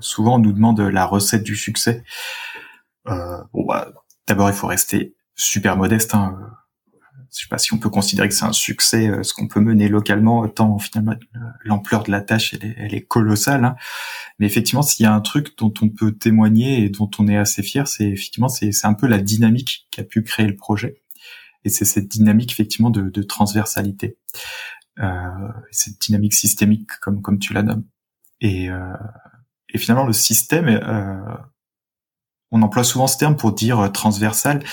souvent on nous demande la recette du succès. Euh, bon, bah, d'abord il faut rester super modeste. Hein. Je sais pas si on peut considérer que c'est un succès euh, ce qu'on peut mener localement, tant finalement l'ampleur de la tâche elle est, elle est colossale. hein. Mais effectivement, s'il y a un truc dont on peut témoigner et dont on est assez fier, c'est effectivement c'est un peu la dynamique qui a pu créer le projet. Et c'est cette dynamique effectivement de, de transversalité, euh, cette dynamique systémique comme comme tu la nommes. Et euh, et finalement, le système, euh, on emploie souvent ce terme pour dire euh, transversal,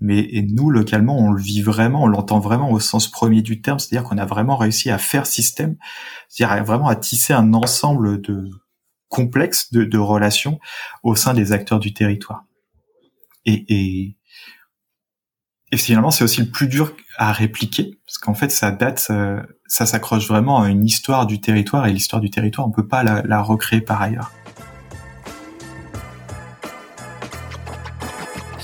mais et nous, localement, on le vit vraiment, on l'entend vraiment au sens premier du terme, c'est-à-dire qu'on a vraiment réussi à faire système, c'est-à-dire vraiment à tisser un ensemble de complexe de, de relations au sein des acteurs du territoire. Et, et, et finalement, c'est aussi le plus dur à répliquer, parce qu'en fait, ça date, ça s'accroche vraiment à une histoire du territoire, et l'histoire du territoire, on peut pas la, la recréer par ailleurs.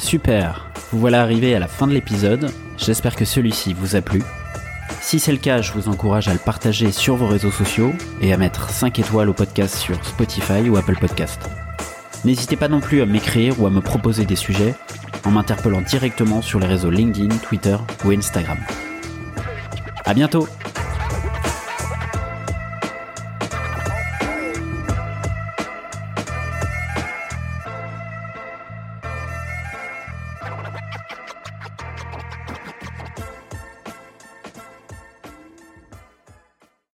Super, vous voilà arrivé à la fin de l'épisode, j'espère que celui-ci vous a plu. Si c'est le cas, je vous encourage à le partager sur vos réseaux sociaux et à mettre 5 étoiles au podcast sur Spotify ou Apple Podcast. N'hésitez pas non plus à m'écrire ou à me proposer des sujets en m'interpellant directement sur les réseaux LinkedIn, Twitter ou Instagram. À bientôt